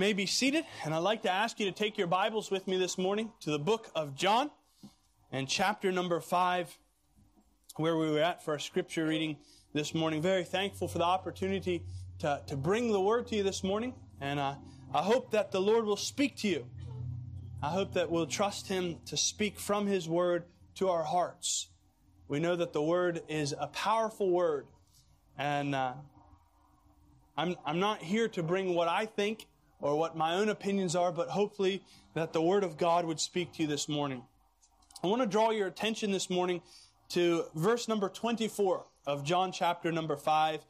may be seated, and I'd like to ask you to take your Bibles with me this morning to the book of John and chapter number 5, where we were at for our scripture reading this morning. Very thankful for the opportunity to, to bring the word to you this morning, and uh, I hope that the Lord will speak to you. I hope that we'll trust Him to speak from His word to our hearts. We know that the word is a powerful word, and uh, I'm, I'm not here to bring what I think or what my own opinions are, but hopefully that the Word of God would speak to you this morning. I want to draw your attention this morning to verse number 24 of John chapter number 5,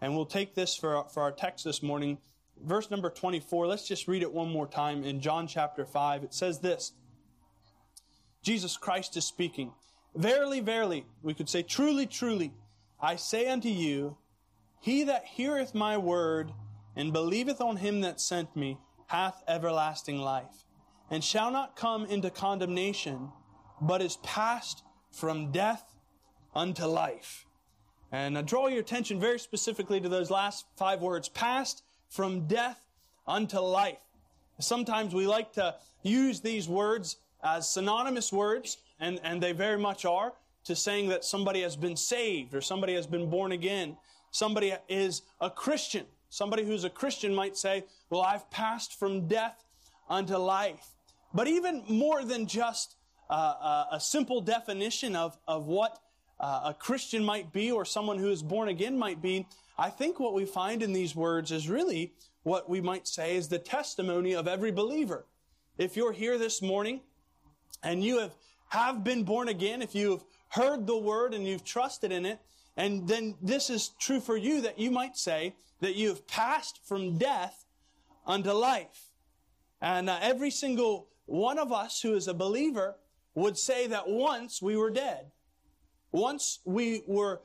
and we'll take this for our, for our text this morning. Verse number 24, let's just read it one more time in John chapter 5. It says this Jesus Christ is speaking. Verily, verily, we could say, truly, truly, I say unto you, he that heareth my word and believeth on him that sent me hath everlasting life, and shall not come into condemnation, but is passed from death unto life. And I draw your attention very specifically to those last five words, passed from death unto life. Sometimes we like to use these words as synonymous words, and, and they very much are, to saying that somebody has been saved or somebody has been born again. Somebody is a Christian. Somebody who's a Christian might say, well, I've passed from death unto life. But even more than just uh, uh, a simple definition of, of what uh, a Christian might be or someone who is born again might be, I think what we find in these words is really what we might say is the testimony of every believer. If you're here this morning and you have, have been born again, if you've heard the word and you've trusted in it, and then this is true for you that you might say that you have passed from death unto life. And uh, every single one of us who is a believer would say that once we were dead. Once we were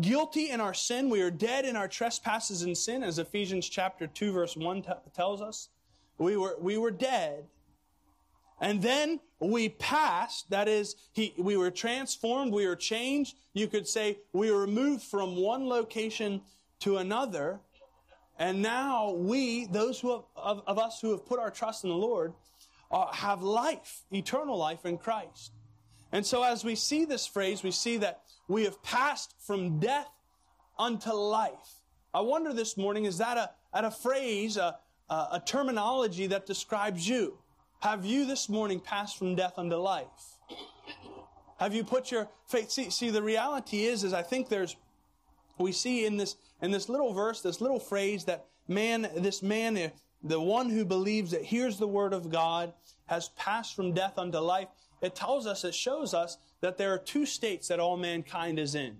guilty in our sin, we were dead in our trespasses and sin, as Ephesians chapter 2 verse 1 t- tells us. We were, we were dead. And then we passed, that is, he, we were transformed, we were changed. You could say we were moved from one location to another. And now we, those have, of, of us who have put our trust in the Lord, uh, have life, eternal life in Christ. And so as we see this phrase, we see that we have passed from death unto life. I wonder this morning, is that a, at a phrase, a, a terminology that describes you? Have you this morning passed from death unto life? Have you put your faith? See, see, the reality is, is I think there's, we see in this, in this little verse, this little phrase that man, this man, eh, the one who believes that hears the word of God has passed from death unto life. It tells us, it shows us that there are two states that all mankind is in.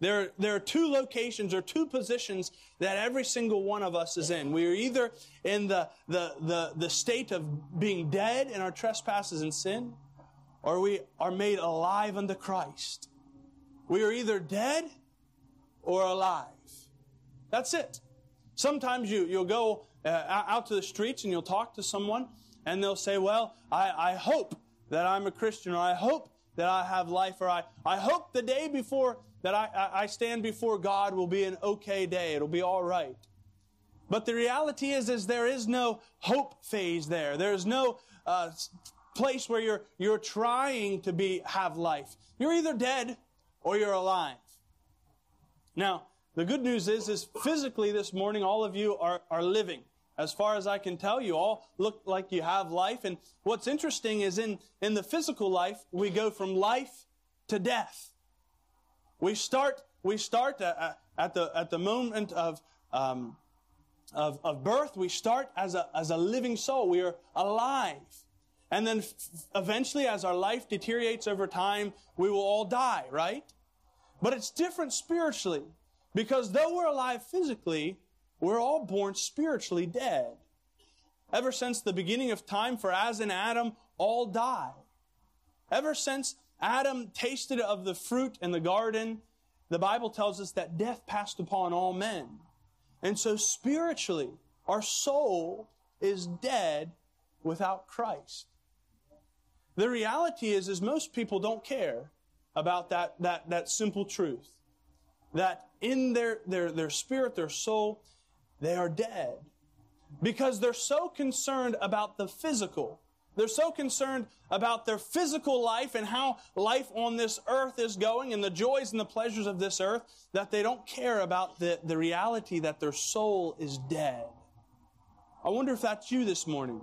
There, there are two locations or two positions that every single one of us is in. We are either in the, the, the, the state of being dead in our trespasses and sin, or we are made alive unto Christ. We are either dead or alive. That's it. Sometimes you, you'll go uh, out to the streets and you'll talk to someone and they'll say, well, I, I hope that I'm a Christian or I hope that I have life, or I, I hope the day before that I, I stand before God will be an okay day. It'll be all right. But the reality is, is there is no hope phase there. There's no uh, place where you're you're trying to be have life. You're either dead or you're alive. Now, the good news is, is physically this morning, all of you are, are living. As far as I can tell, you all look like you have life. And what's interesting is in, in the physical life, we go from life to death. We start, we start at, at the, at the moment of, um, of, of birth. We start as a, as a living soul. We are alive. And then eventually, as our life deteriorates over time, we will all die, right? But it's different spiritually. Because though we're alive physically, we're all born spiritually dead. Ever since the beginning of time, for as in Adam, all die. Ever since Adam tasted of the fruit in the garden, the Bible tells us that death passed upon all men. And so spiritually, our soul is dead without Christ. The reality is, is most people don't care about that, that, that simple truth. That in their, their, their spirit, their soul, they are dead. because they're so concerned about the physical. They're so concerned about their physical life and how life on this earth is going and the joys and the pleasures of this earth that they don't care about the, the reality that their soul is dead. I wonder if that's you this morning.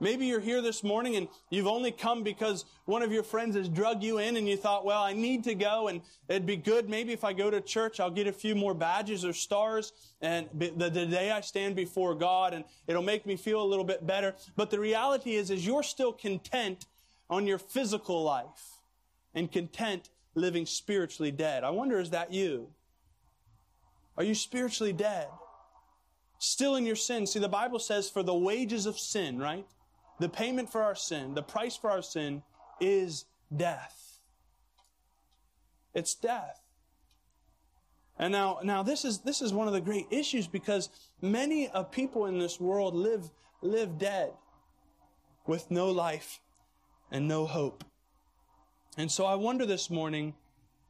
Maybe you're here this morning and you've only come because one of your friends has drug you in and you thought, well, I need to go and it'd be good. Maybe if I go to church, I'll get a few more badges or stars and the, the day I stand before God and it'll make me feel a little bit better. But the reality is, is you're still content on your physical life and content living spiritually dead. I wonder, is that you? Are you spiritually dead? Still in your sin. See, the Bible says for the wages of sin, right? The payment for our sin, the price for our sin is death. It's death. And now, now this is, this is one of the great issues because many of people in this world live, live dead with no life and no hope. And so I wonder this morning,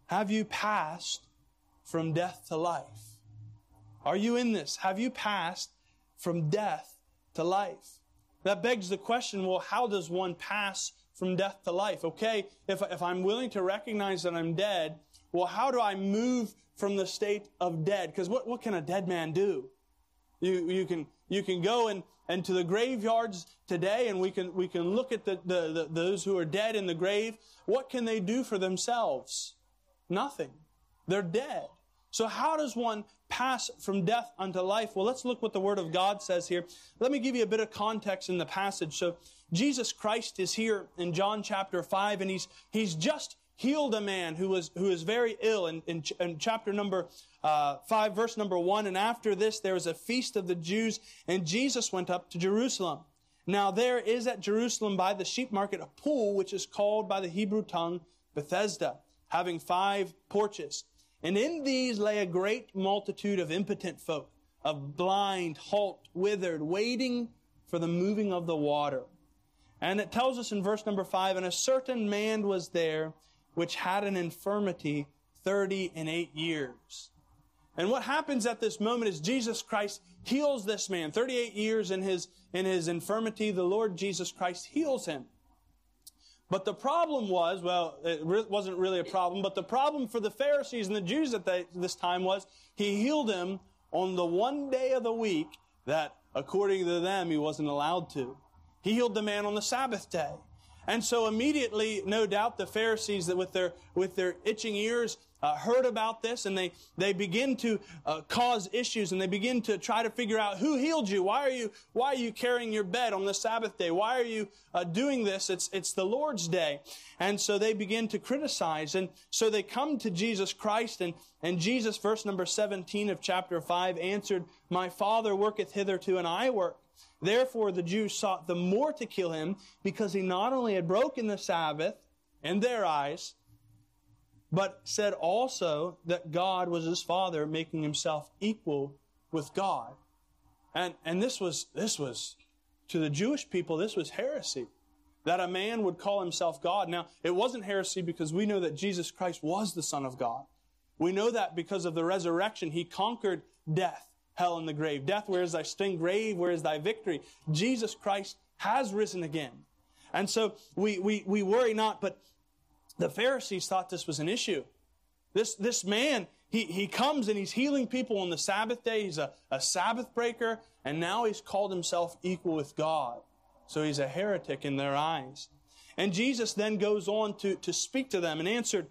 have you passed from death to life? Are you in this? Have you passed from death to life? That begs the question, well, how does one pass from death to life? Okay, if, if I'm willing to recognize that I'm dead, well, how do I move from the state of dead? Because what, what can a dead man do? You, you can, you can go and, and to the graveyards today and we can, we can look at the, the, the, those who are dead in the grave. What can they do for themselves? Nothing. They're dead. So how does one pass from death unto life? Well, let's look what the Word of God says here. Let me give you a bit of context in the passage. So Jesus Christ is here in John chapter 5, and he's, he's just healed a man who was, who is very ill in, in, in chapter number uh, 5, verse number 1. And after this, there was a feast of the Jews, and Jesus went up to Jerusalem. Now there is at Jerusalem by the sheep market a pool, which is called by the Hebrew tongue Bethesda, having five porches. And in these lay a great multitude of impotent folk, of blind, halt, withered, waiting for the moving of the water. And it tells us in verse number five, and a certain man was there which had an infirmity thirty and eight years. And what happens at this moment is Jesus Christ heals this man. 38 years in his, in his infirmity, the Lord Jesus Christ heals him. But the problem was, well, it re- wasn't really a problem, but the problem for the Pharisees and the Jews at this time was he healed him on the one day of the week that, according to them, he wasn't allowed to. He healed the man on the Sabbath day. And so immediately, no doubt, the Pharisees that with their, with their itching ears uh, heard about this and they, they begin to uh, cause issues and they begin to try to figure out who healed you. Why are you, why are you carrying your bed on the Sabbath day? Why are you uh, doing this? It's, it's the Lord's day. And so they begin to criticize. And so they come to Jesus Christ and, and Jesus, verse number 17 of chapter 5, answered, My Father worketh hitherto and I work. Therefore the Jews sought the more to kill him because he not only had broken the Sabbath in their eyes, but said also that God was his father, making himself equal with God. And, and this was, this was, to the Jewish people, this was heresy. That a man would call himself God. Now, it wasn't heresy because we know that Jesus Christ was the Son of God. We know that because of the resurrection. He conquered death, hell, and the grave. Death, where is thy sting? Grave, where is thy victory? Jesus Christ has risen again. And so we, we, we worry not, but the Pharisees thought this was an issue. This, this man, he, he comes and he's healing people on the Sabbath day. He's a, a Sabbath breaker, and now he's called himself equal with God. So he's a heretic in their eyes. And Jesus then goes on to, to speak to them and answered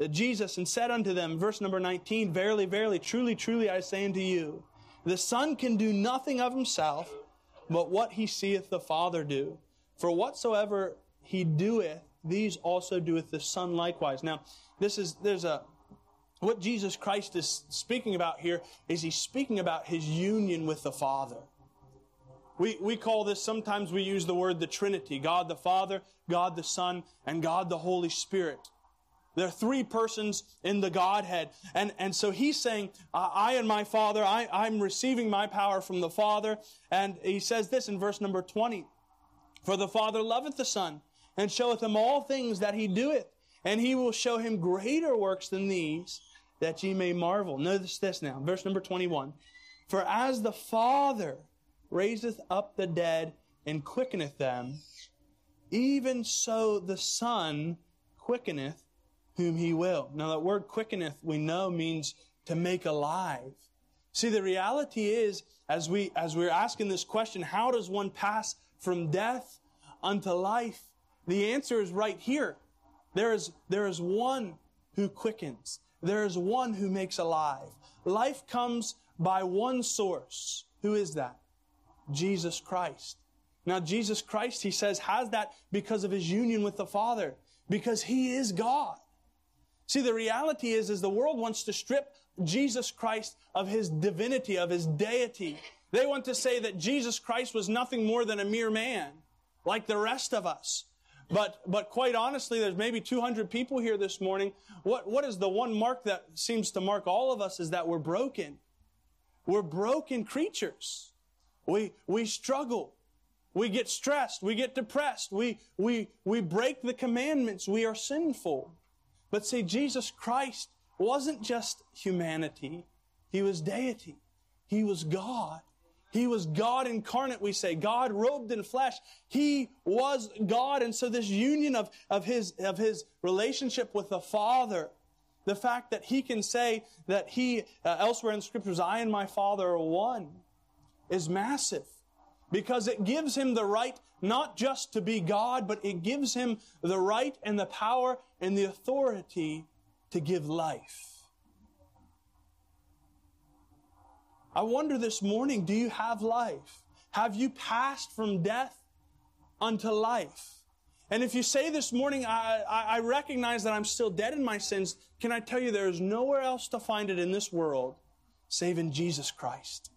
uh, Jesus and said unto them, verse number 19, Verily, verily, truly, truly, I say unto you, the Son can do nothing of himself, but what he seeth the Father do. For whatsoever he doeth, these also doeth the Son likewise. Now, this is, there's a, what Jesus Christ is speaking about here is he's speaking about his union with the Father. We, we call this, sometimes we use the word the Trinity God the Father, God the Son, and God the Holy Spirit. There are three persons in the Godhead. And, and so he's saying, I and my Father, I, I'm receiving my power from the Father. And he says this in verse number 20 For the Father loveth the Son and showeth him all things that he doeth. And he will show him greater works than these, that ye may marvel. Notice this now, verse number 21. For as the Father raiseth up the dead and quickeneth them, even so the Son quickeneth whom he will. Now, that word quickeneth, we know means to make alive. See, the reality is, as we, as we're asking this question, how does one pass from death unto life? The answer is right here. There is, there is one who quickens. There is one who makes alive. Life comes by one source. Who is that? Jesus Christ. Now, Jesus Christ, he says, has that because of his union with the Father, because he is God. See, the reality is, is the world wants to strip Jesus Christ of his divinity, of his deity. They want to say that Jesus Christ was nothing more than a mere man, like the rest of us. But, but quite honestly, there's maybe 200 people here this morning. What, what is the one mark that seems to mark all of us is that we're broken. We're broken creatures. We, we struggle. We get stressed. We get depressed. We, we, we break the commandments. We are sinful. But see, Jesus Christ wasn't just humanity. He was deity. He was God. He was God incarnate, we say. God robed in flesh. He was God. And so this union of, of his, of his relationship with the Father, the fact that he can say that he, uh, elsewhere in scriptures, I and my Father are one, is massive. Because it gives him the right not just to be God, but it gives him the right and the power and the authority to give life. I wonder this morning, do you have life? Have you passed from death unto life? And if you say this morning, I, I, recognize that I'm still dead in my sins, can I tell you there is nowhere else to find it in this world save in Jesus Christ.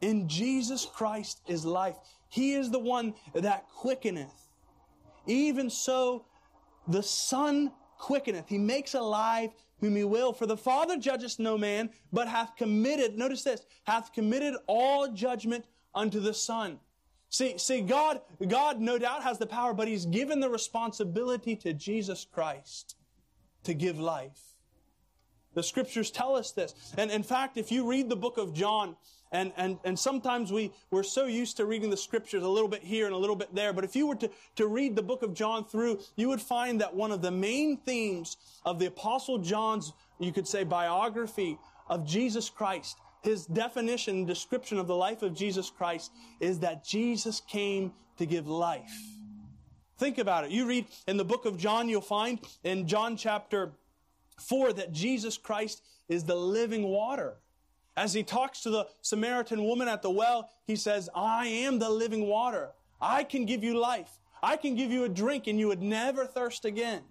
In Jesus Christ is life. He is the one that quickeneth. Even so, the Son quickeneth. He makes alive whom he will. For the Father judgeth no man, but hath committed, notice this, hath committed all judgment unto the Son. See, see, God, God no doubt has the power, but He's given the responsibility to Jesus Christ to give life. The scriptures tell us this. And in fact, if you read the book of John, and, and, and sometimes we, we're so used to reading the scriptures a little bit here and a little bit there. But if you were to, to read the book of John through, you would find that one of the main themes of the apostle John's, you could say, biography of Jesus Christ, his definition description of the life of Jesus Christ is that Jesus came to give life. Think about it. You read in the book of John, you'll find in John chapter 4 that Jesus Christ is the living water. As he talks to the Samaritan woman at the well, he says, I am the living water. I can give you life. I can give you a drink and you would never thirst again.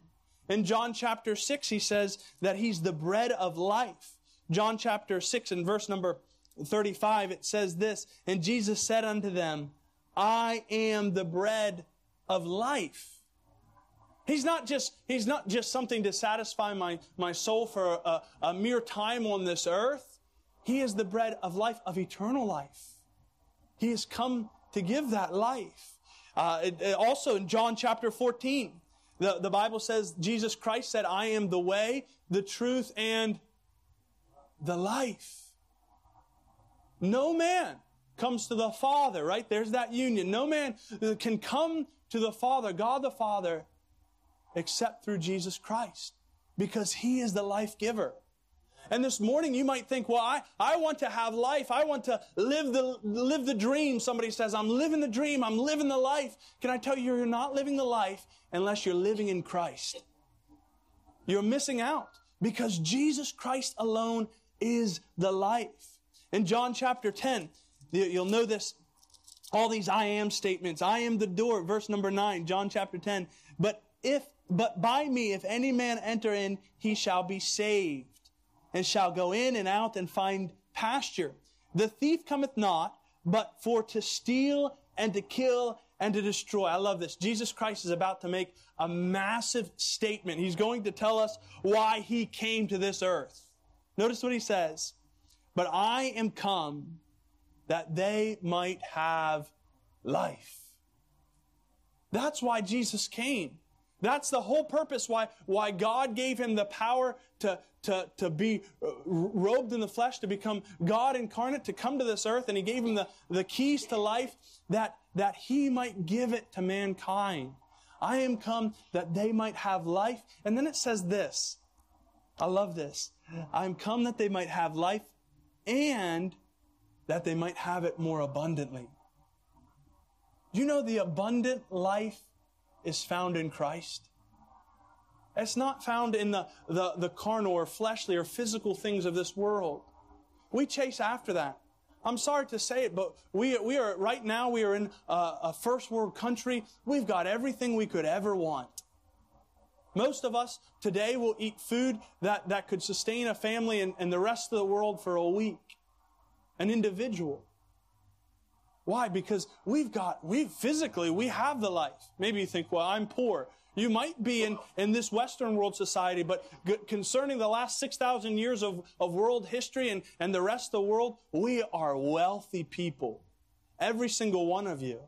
In John chapter 6, he says that he's the bread of life. John chapter 6 and verse number 35, it says this, And Jesus said unto them, I am the bread of life. He's not just, he's not just something to satisfy my, my soul for a, a mere time on this earth. He is the bread of life, of eternal life. He has come to give that life. Uh, it, it also in John chapter 14, the, the Bible says Jesus Christ said, I am the way, the truth, and the life. No man comes to the Father, right? There's that union. No man can come to the Father, God the Father, except through Jesus Christ because He is the life giver. And this morning you might think, well, I, I want to have life. I want to live the, live the dream. Somebody says, I'm living the dream. I'm living the life. Can I tell you, you're not living the life unless you're living in Christ. You're missing out because Jesus Christ alone is the life. In John chapter 10, you'll know this, all these I am statements. I am the door, verse number 9, John chapter 10. But if, but by me, if any man enter in, he shall be saved and shall go in and out and find pasture. The thief cometh not, but for to steal and to kill and to destroy. I love this. Jesus Christ is about to make a massive statement. He's going to tell us why he came to this earth. Notice what he says. But I am come that they might have life. That's why Jesus came. That's the whole purpose why, why God gave him the power to, to, to be uh, robed in the flesh, to become God incarnate, to come to this earth, and he gave him the, the keys to life that, that he might give it to mankind. I am come that they might have life. And then it says this. I love this. I am come that they might have life and that they might have it more abundantly. You know the abundant life is found in Christ? It's not found in the, the, the carnal or fleshly or physical things of this world. We chase after that. I'm sorry to say it, but we, we are, right now, we are in a, a first world country. We've got everything we could ever want. Most of us today will eat food that, that could sustain a family and, and the rest of the world for a week. An individual. Why? Because we've got, we physically, we have the life. Maybe you think, well, I'm poor. You might be in, in this Western world society, but g- concerning the last 6,000 years of, of world history and, and the rest of the world, we are wealthy people. Every single one of you,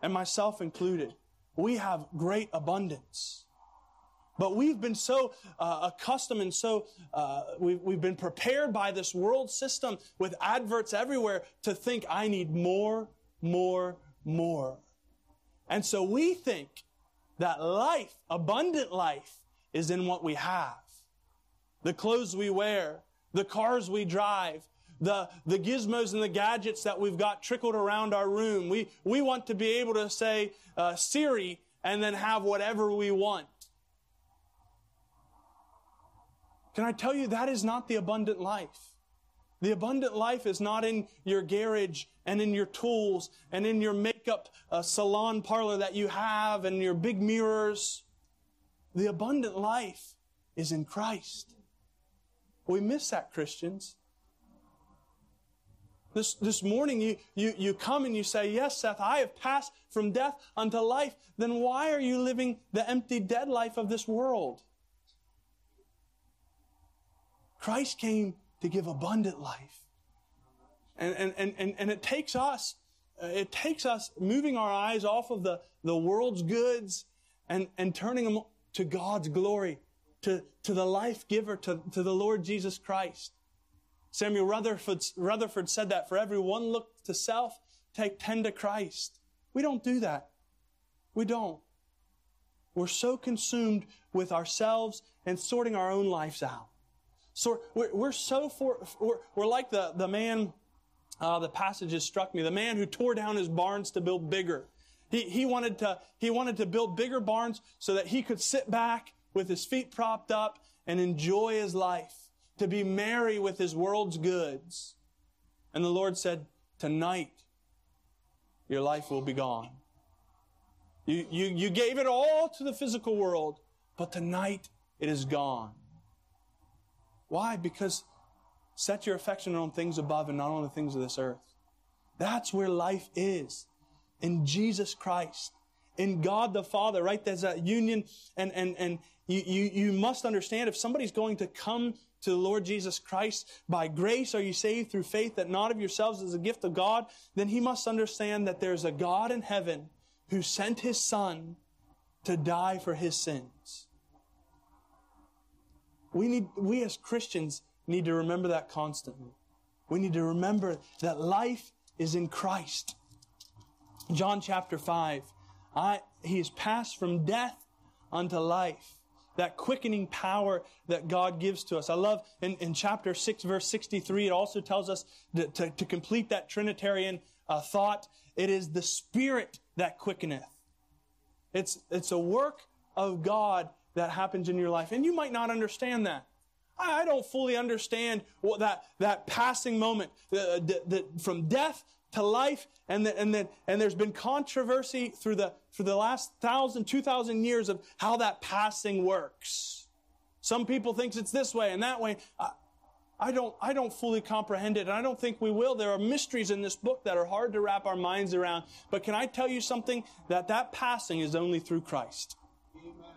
and myself included. We have great abundance. But we've been so uh, accustomed and so uh, we've, we've been prepared by this world system with adverts everywhere to think, I need more, more, more. And so we think that life, abundant life, is in what we have. The clothes we wear, the cars we drive, the, the gizmos and the gadgets that we've got trickled around our room. We, we want to be able to say, uh, Siri, and then have whatever we want. Can I tell you that is not the abundant life? The abundant life is not in your garage and in your tools and in your makeup uh, salon parlor that you have and your big mirrors. The abundant life is in Christ. We miss that, Christians. This, this morning you, you, you come and you say, Yes, Seth, I have passed from death unto life. Then why are you living the empty, dead life of this world? Christ came to give abundant life. And, and, and, and, it takes us, uh, it takes us moving our eyes off of the, the world's goods and, and turning them to God's glory, to, to the life giver, to, to the Lord Jesus Christ. Samuel Rutherford, Rutherford said that for every one look to self, take ten to Christ. We don't do that. We don't. We're so consumed with ourselves and sorting our own lives out. So we're, we're so for, we're, we're, like the, the man, uh, the passages struck me, the man who tore down his barns to build bigger. He, he wanted to, he wanted to build bigger barns so that he could sit back with his feet propped up and enjoy his life, to be merry with his world's goods. And the Lord said, tonight, your life will be gone. You, you, you gave it all to the physical world, but tonight it is gone. Why? Because set your affection on things above and not on the things of this earth. That's where life is. In Jesus Christ. In God the Father, right? There's a union and, and, and you, you, you must understand if somebody's going to come to the Lord Jesus Christ by grace are you saved through faith that not of yourselves is a gift of God, then he must understand that there's a God in heaven who sent his son to die for his sins. We need, we as Christians need to remember that constantly. We need to remember that life is in Christ. John chapter 5. I, he is passed from death unto life. That quickening power that God gives to us. I love in, in chapter 6, verse 63, it also tells us to, to, to complete that Trinitarian uh, thought. It is the Spirit that quickeneth. It's, it's a work of God that happens in your life. And you might not understand that. I don't fully understand what that, that passing moment uh, from death to life, and then, and then and there's been controversy through the for the last thousand, two thousand years of how that passing works. Some people think it's this way and that way. I, I don't I don't fully comprehend it, and I don't think we will. There are mysteries in this book that are hard to wrap our minds around. But can I tell you something? That that passing is only through Christ.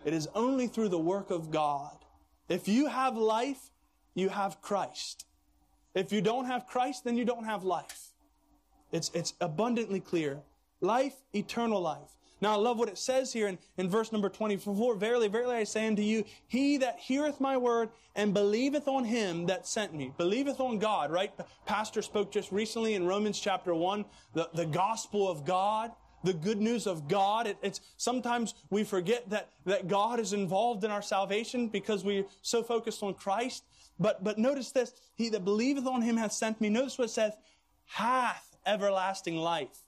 It is only through the work of God. If you have life, you have Christ. If you don't have Christ, then you don't have life. It's, it's abundantly clear. Life, eternal life. Now I love what it says here in, in verse number 24. Verily, verily I say unto you, he that heareth my word and believeth on him that sent me. Believeth on God, right? Pastor spoke just recently in Romans chapter 1, the, the gospel of God the good news of God. It, it's sometimes we forget that, that God is involved in our salvation because we're so focused on Christ. But, but notice this. He that believeth on him hath sent me. Notice what it says, hath everlasting life.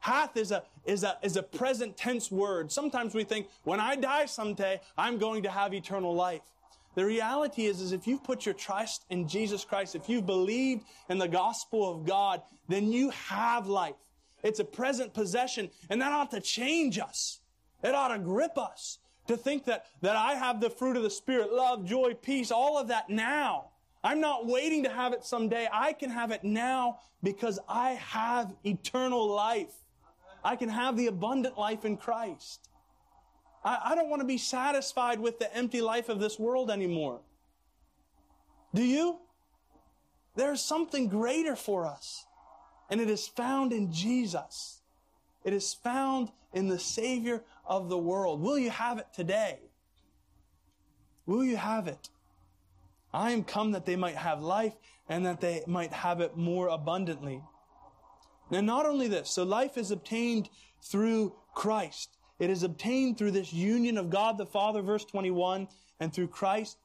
Hath is a, is a, is a present tense word. Sometimes we think, when I die someday, I'm going to have eternal life. The reality is, is if you've put your trust in Jesus Christ, if you've believed in the gospel of God, then you have life. It's a present possession, and that ought to change us. It ought to grip us to think that, that I have the fruit of the Spirit, love, joy, peace, all of that now. I'm not waiting to have it someday. I can have it now because I have eternal life. I can have the abundant life in Christ. I, I don't want to be satisfied with the empty life of this world anymore. Do you? There's something greater for us. And it is found in Jesus. It is found in the Savior of the world. Will you have it today? Will you have it? I am come that they might have life and that they might have it more abundantly. Now, not only this, so life is obtained through Christ. It is obtained through this union of God the Father, verse 21, and through Christ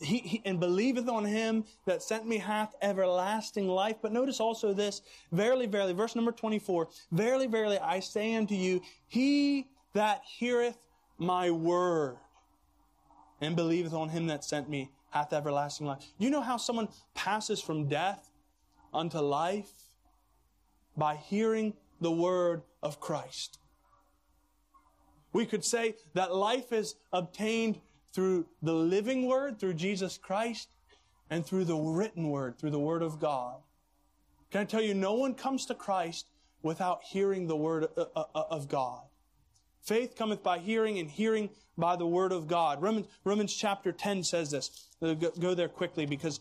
he, he, and believeth on him that sent me hath everlasting life. But notice also this, verily, verily, verse number 24, verily, verily, I say unto you, he that heareth my word and believeth on him that sent me hath everlasting life. You know how someone passes from death unto life? By hearing the word of Christ. We could say that life is obtained through the living word, through Jesus Christ, and through the written word, through the word of God. Can I tell you, no one comes to Christ without hearing the word uh, uh, uh, of God. Faith cometh by hearing, and hearing by the word of God. Romans, Romans chapter 10 says this. Go there quickly because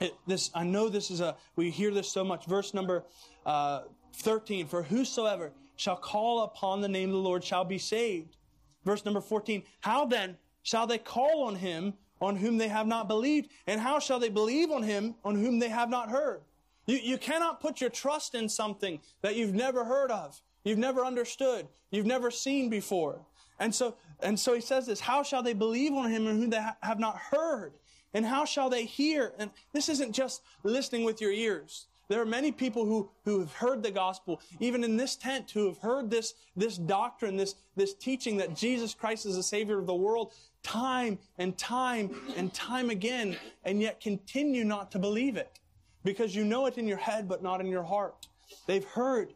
it, this, I know this is a, we hear this so much. Verse number uh, 13, for whosoever shall call upon the name of the Lord shall be saved. Verse number 14, how then shall they call on him on whom they have not believed? And how shall they believe on him on whom they have not heard? You, you cannot put your trust in something that you've never heard of, you've never understood, you've never seen before. And so, and so he says this, how shall they believe on him on whom they ha- have not heard? And how shall they hear? And this isn't just listening with your ears. There are many people who, who have heard the gospel, even in this tent, who have heard this, this doctrine, this, this teaching that Jesus Christ is the Savior of the world time and time and time again, and yet continue not to believe it because you know it in your head, but not in your heart. They've heard.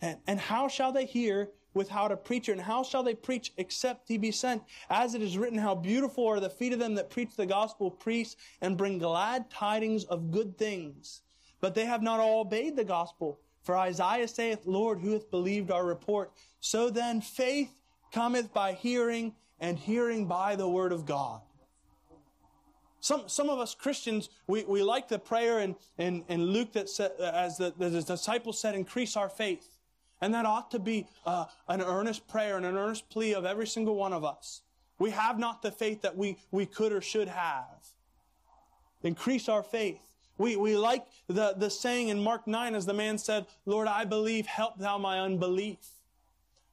And, and how shall they hear without a preacher? And how shall they preach except he be sent? As it is written, how beautiful are the feet of them that preach the gospel, preach and bring glad tidings of good things. But they have not all obeyed the gospel. For Isaiah saith, Lord, who hath believed our report? So then faith cometh by hearing, and hearing by the word of God. Some, some of us Christians, we, we like the prayer in, in, in Luke that said, as the, the disciples said, increase our faith. And that ought to be uh, an earnest prayer and an earnest plea of every single one of us. We have not the faith that we, we could or should have. Increase our faith. We, we like the, the saying in Mark 9 as the man said, Lord, I believe, help thou my unbelief.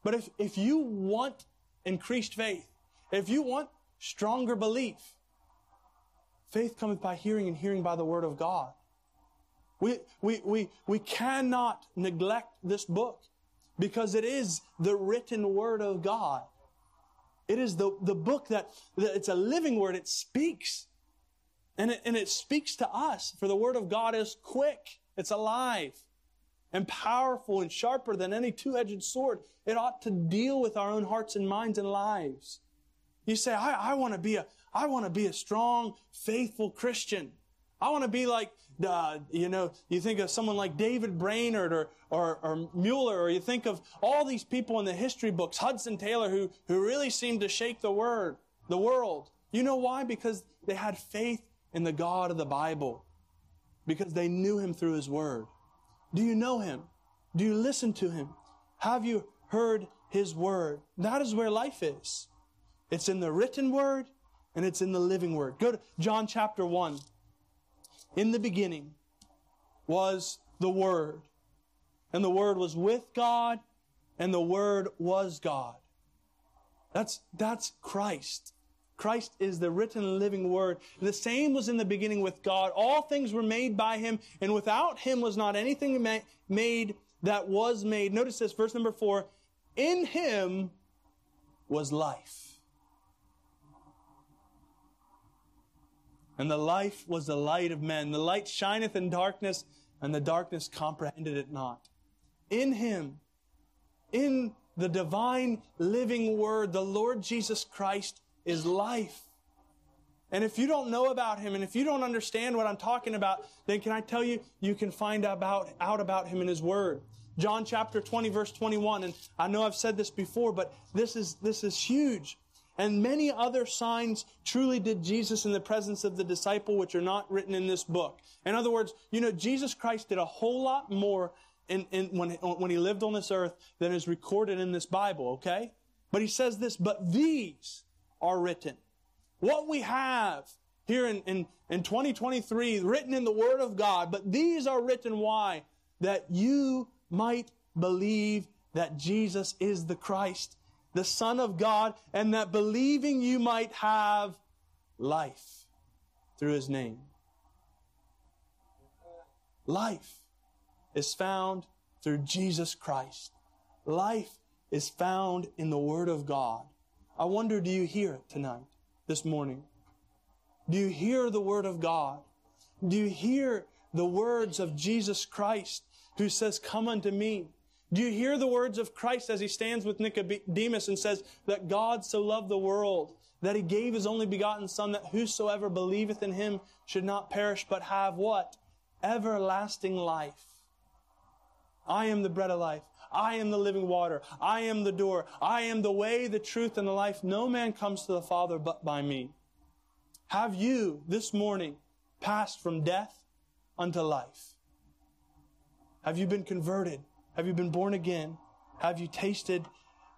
But if, if you want increased faith, if you want stronger belief, faith cometh by hearing and hearing by the word of God. We, we, we, we cannot neglect this book because it is the written word of God. It is the, the book that, that it's a living word. It speaks. And it, and it speaks to us, for the Word of God is quick, it's alive, and powerful and sharper than any two edged sword. It ought to deal with our own hearts and minds and lives. You say, I, I want to be a, I want to be a strong, faithful Christian. I want to be like, uh, you know, you think of someone like David Brainerd or, or, or Mueller, or you think of all these people in the history books, Hudson Taylor, who, who really seemed to shake the word, the world. You know why? Because they had faith in the God of the Bible because they knew him through his word. Do you know him? Do you listen to him? Have you heard his word. That is where life is. It's in the written word and it's in the living word. Go to John chapter 1. In the beginning was the Word, and the Word was with God, and the Word was God. That's, that's Christ. Christ is the written living word. The same was in the beginning with God. All things were made by him, and without him was not anything ma- made that was made. Notice this, verse number four. In him was life. And the life was the light of men. The light shineth in darkness, and the darkness comprehended it not. In him, in the divine living word, the Lord Jesus Christ is life. And if you don't know about him and if you don't understand what I'm talking about, then can I tell you, you can find about, out about him in his word. John chapter 20 verse 21. And I know I've said this before, but this is, this is huge. And many other signs truly did Jesus in the presence of the disciple, which are not written in this book. In other words, you know, Jesus Christ did a whole lot more in, in, when, when he lived on this earth than is recorded in this Bible, okay? But he says this, but these are written. What we have here in, in, in 2023, written in the Word of God, but these are written why? That you might believe that Jesus is the Christ, the Son of God, and that believing you might have life through His name. Life is found through Jesus Christ. Life is found in the Word of God. I wonder, do you hear it tonight, this morning? Do you hear the Word of God? Do you hear the words of Jesus Christ who says, Come unto me? Do you hear the words of Christ as he stands with Nicodemus and says that God so loved the world that he gave his only begotten Son that whosoever believeth in him should not perish but have what? Everlasting life. I am the bread of life. I am the living water. I am the door. I am the way, the truth, and the life. No man comes to the Father but by me. Have you this morning passed from death unto life? Have you been converted? Have you been born again? Have you tasted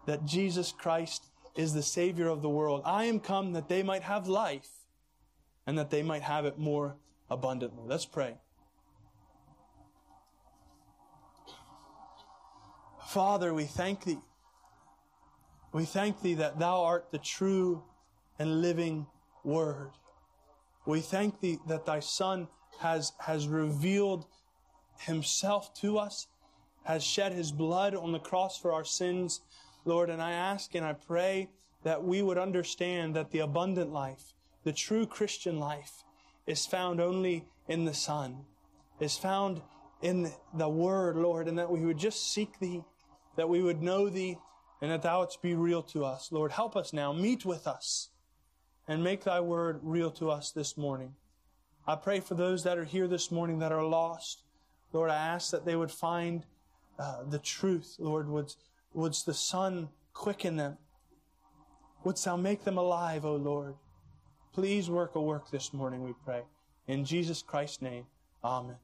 that Jesus Christ is the Savior of the world? I am come that they might have life and that they might have it more abundantly. Let's pray. Father, we thank thee. We thank thee that thou art the true and living word. We thank thee that thy son has, has revealed himself to us, has shed his blood on the cross for our sins, Lord. And I ask and I pray that we would understand that the abundant life, the true Christian life, is found only in the Son, is found in the Word, Lord, and that we would just seek thee that we would know thee and that thou wouldst be real to us. Lord, help us now. Meet with us and make thy word real to us this morning. I pray for those that are here this morning that are lost. Lord, I ask that they would find uh, the truth. Lord, would, would the Son quicken them? Wouldst thou make them alive, O Lord? Please work a work this morning, we pray. In Jesus Christ's name, amen.